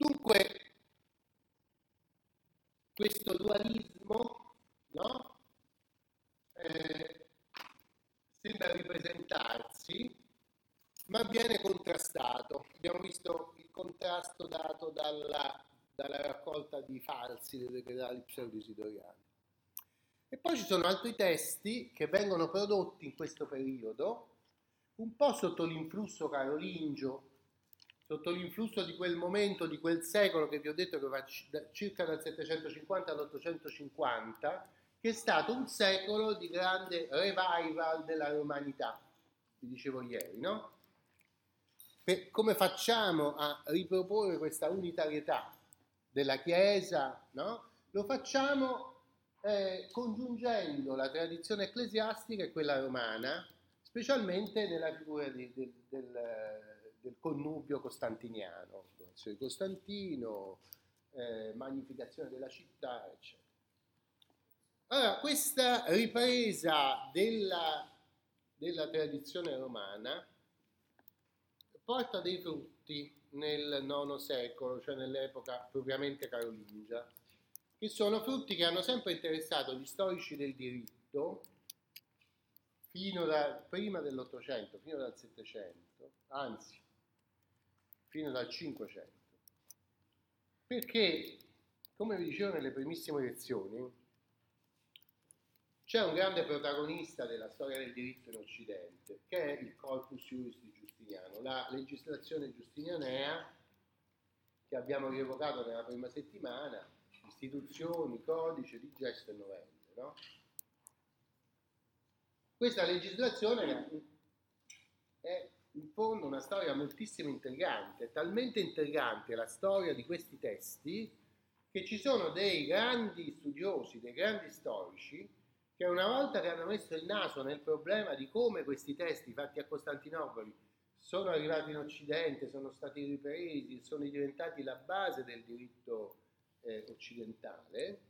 Dunque, questo dualismo no? eh, sembra ripresentarsi, ma viene contrastato. Abbiamo visto il contrasto dato dalla, dalla raccolta di falsi dei decretali pseudo-isidoriani. E poi ci sono altri testi che vengono prodotti in questo periodo, un po' sotto l'influsso carolingio, sotto l'influsso di quel momento, di quel secolo che vi ho detto che va circa dal 750 all'850, che è stato un secolo di grande revival della romanità, vi dicevo ieri, no? Per, come facciamo a riproporre questa unitarietà della Chiesa, no? Lo facciamo eh, congiungendo la tradizione ecclesiastica e quella romana, specialmente nella figura di, del, del del connubio costantiniano, di Costantino, eh, magnificazione della città, eccetera. Allora, questa ripresa della, della tradizione romana porta dei frutti nel IX secolo, cioè nell'epoca propriamente carolingia, che sono frutti che hanno sempre interessato gli storici del diritto fino da prima dell'Ottocento, fino dal Settecento, anzi fino dal 500. Perché, come vi dicevo nelle primissime lezioni, c'è un grande protagonista della storia del diritto in Occidente, che è il Corpus Juris di Giustiniano, la legislazione giustinianea che abbiamo rievocato nella prima settimana, istituzioni, codice, digesto e novelle. No? Questa legislazione è in fondo una storia moltissimo intrigante, talmente intrigante la storia di questi testi che ci sono dei grandi studiosi, dei grandi storici che una volta che hanno messo il naso nel problema di come questi testi fatti a Costantinopoli sono arrivati in Occidente, sono stati ripresi, sono diventati la base del diritto eh, occidentale,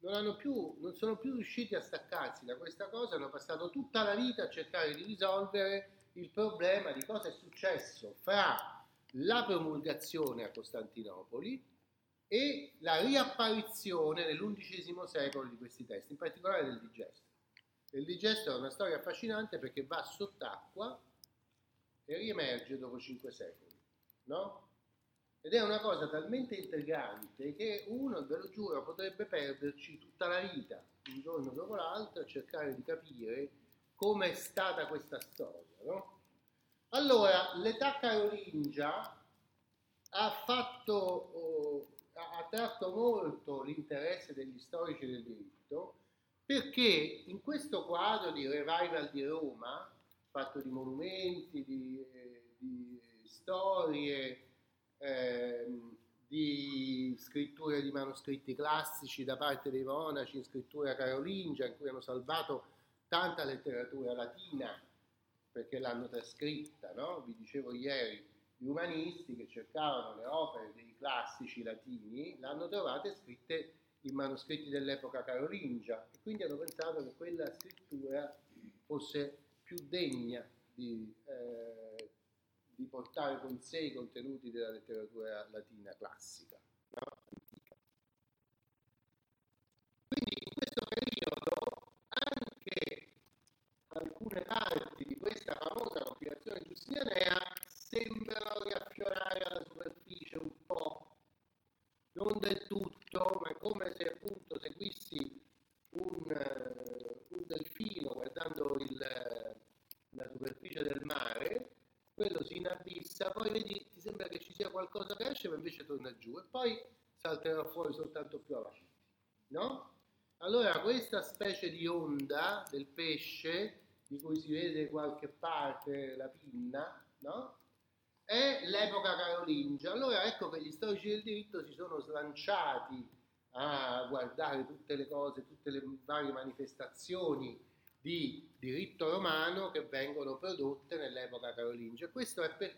non, più, non sono più riusciti a staccarsi da questa cosa, hanno passato tutta la vita a cercare di risolvere il problema di cosa è successo fra la promulgazione a Costantinopoli e la riapparizione nell'undicesimo secolo di questi testi, in particolare del digesto. Il digesto è una storia affascinante perché va sott'acqua e riemerge dopo cinque secoli, no? Ed è una cosa talmente intrigante che uno, ve lo giuro, potrebbe perderci tutta la vita, un giorno dopo l'altro, a cercare di capire come è stata questa storia. No? Allora, l'età carolingia ha, fatto, oh, ha attratto molto l'interesse degli storici del diritto perché in questo quadro di revival di Roma, fatto di monumenti, di, eh, di storie, eh, di scritture di manoscritti classici da parte dei monaci in scrittura carolingia in cui hanno salvato tanta letteratura latina perché l'hanno trascritta, no? Vi dicevo ieri, gli umanisti che cercavano le opere dei classici latini l'hanno trovate scritte in manoscritti dell'epoca carolingia e quindi hanno pensato che quella scrittura fosse più degna di, eh, di portare con sé i contenuti della letteratura latina classica. No? Alcune parti di questa famosa compilazione giustinianea sembrano riaffiorare alla superficie un po', non del tutto, ma come se appunto seguissi un, uh, un delfino guardando il, la superficie del mare, quello si inabissa, poi vedi, ti sembra che ci sia qualcosa che esce, ma invece torna giù e poi salterà fuori soltanto più avanti, no? Allora questa specie di onda del pesce di cui si vede qualche parte la pinna, no? È l'epoca carolingia. Allora ecco che gli storici del diritto si sono slanciati a guardare tutte le cose, tutte le varie manifestazioni di diritto romano che vengono prodotte nell'epoca carolingia. Questo è, per,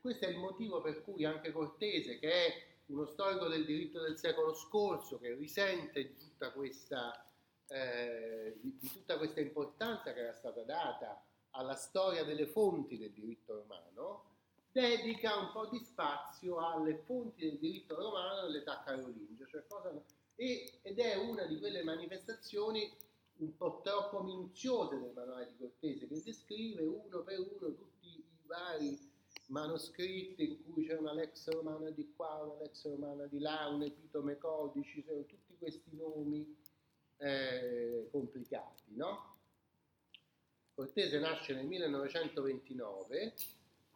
questo è il motivo per cui anche Cortese, che è uno storico del diritto del secolo scorso, che risente di tutta questa eh, di, di, tutta questa importanza che era stata data alla storia delle fonti del diritto romano, dedica un po' di spazio alle fonti del diritto romano dell'età carolingia, cioè cosa, e, ed è una di quelle manifestazioni un po' troppo minuziose del manuale di Cortese che descrive uno per uno tutti i vari manoscritti in cui c'è una lex romana di qua, una lex romana di là, un epitome codici, tutti questi nomi eh, complicati, no? Cortese nasce nel 1929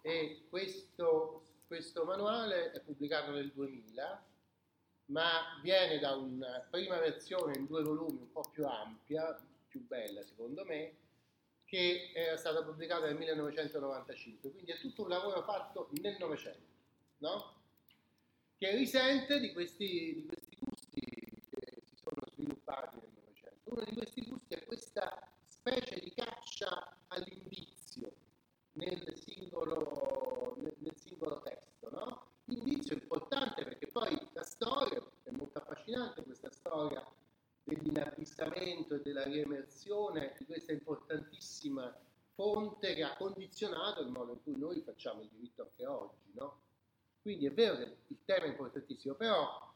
e questo, questo manuale è pubblicato nel 2000 ma viene da una prima versione in due volumi un po' più ampia, più bella secondo me, che era stata pubblicata nel 1995, quindi è tutto un lavoro fatto nel Novecento, no? che risente di questi, di questi gusti che si sono sviluppati nel Novecento. Uno di questi gusti è questa specie di caccia all'indizio nel singolo, nel, nel singolo testo, no? Indizio importante perché poi la storia è molto affascinante, questa storia dell'inabissamento e della riemersione di questa importantissima fonte che ha condizionato il modo in cui noi facciamo il diritto anche oggi, no? Quindi è vero che il tema è importantissimo, però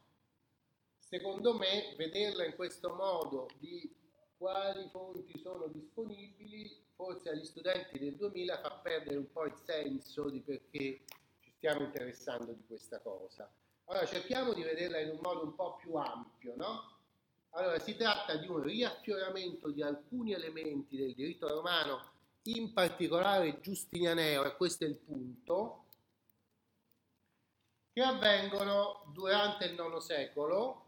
secondo me vederla in questo modo di quali fonti sono disponibili, forse agli studenti del 2000 fa perdere un po' il senso di perché ci stiamo interessando di questa cosa. Allora cerchiamo di vederla in un modo un po' più ampio, no? Allora, si tratta di un riaffioramento di alcuni elementi del diritto romano, in particolare giustinianeo, e questo è il punto, che avvengono durante il IX secolo,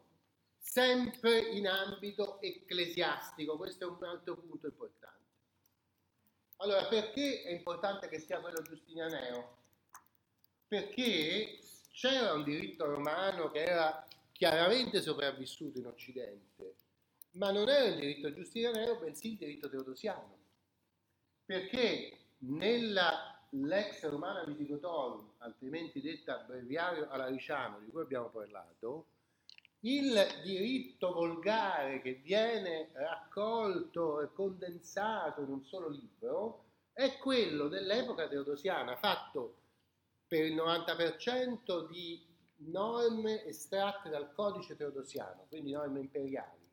sempre in ambito ecclesiastico. Questo è un altro punto importante. Allora, perché è importante che sia quello giustinianeo? Perché c'era un diritto romano che era chiaramente sopravvissuto in Occidente, ma non era il diritto giustiniano, bensì il diritto teodosiano. Perché nella lex romana visigotorum, altrimenti detta breviario alariciano, di cui abbiamo parlato, il diritto volgare che viene raccolto e condensato in un solo libro è quello dell'epoca teodosiana, fatto per il 90% di norme estratte dal codice teodosiano, quindi norme imperiali,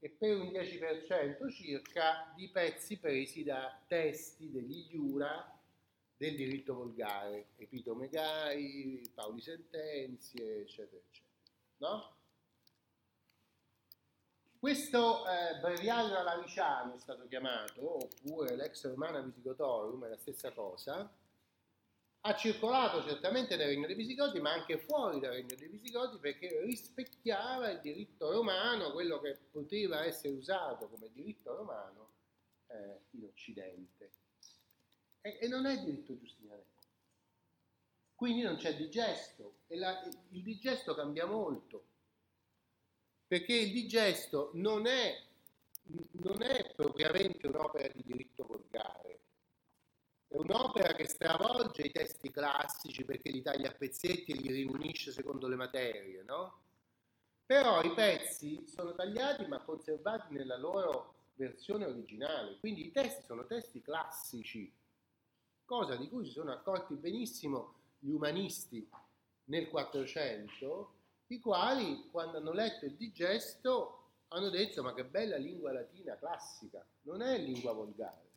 e per un 10% circa di pezzi presi da testi degli iura del diritto volgare, Epitome Gai, Paoli Sentenzie, eccetera, eccetera. No? Questo eh, breviario alariciano è stato chiamato, oppure l'ex romana visigotorum, è la stessa cosa, ha circolato certamente nel regno dei Visigoti, ma anche fuori dal regno dei Visigoti perché rispecchiava il diritto romano, quello che poteva essere usato come diritto romano eh, in Occidente. E, e, non è diritto giustiniano. Quindi non c'è digesto. E la, il digesto cambia molto, perché il digesto non è, non è propriamente un'opera di diritto volgare, è un'opera che stravolge i testi classici perché li taglia a pezzetti e li riunisce secondo le materie, no? Però i pezzi sono tagliati ma conservati nella loro versione originale, quindi i testi sono testi classici, cosa di cui si sono accorti benissimo gli umanisti nel 400, i quali quando hanno letto il digesto hanno detto ma che bella lingua latina classica, non è lingua volgare,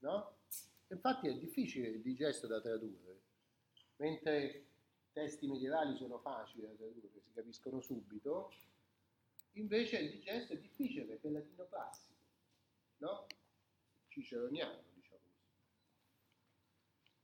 no? Infatti è difficile il digesto da tradurre, mentre testi medievali sono facili da tradurre, si capiscono subito, invece il digesto è difficile perché è latino classico, no? Ciceroniano.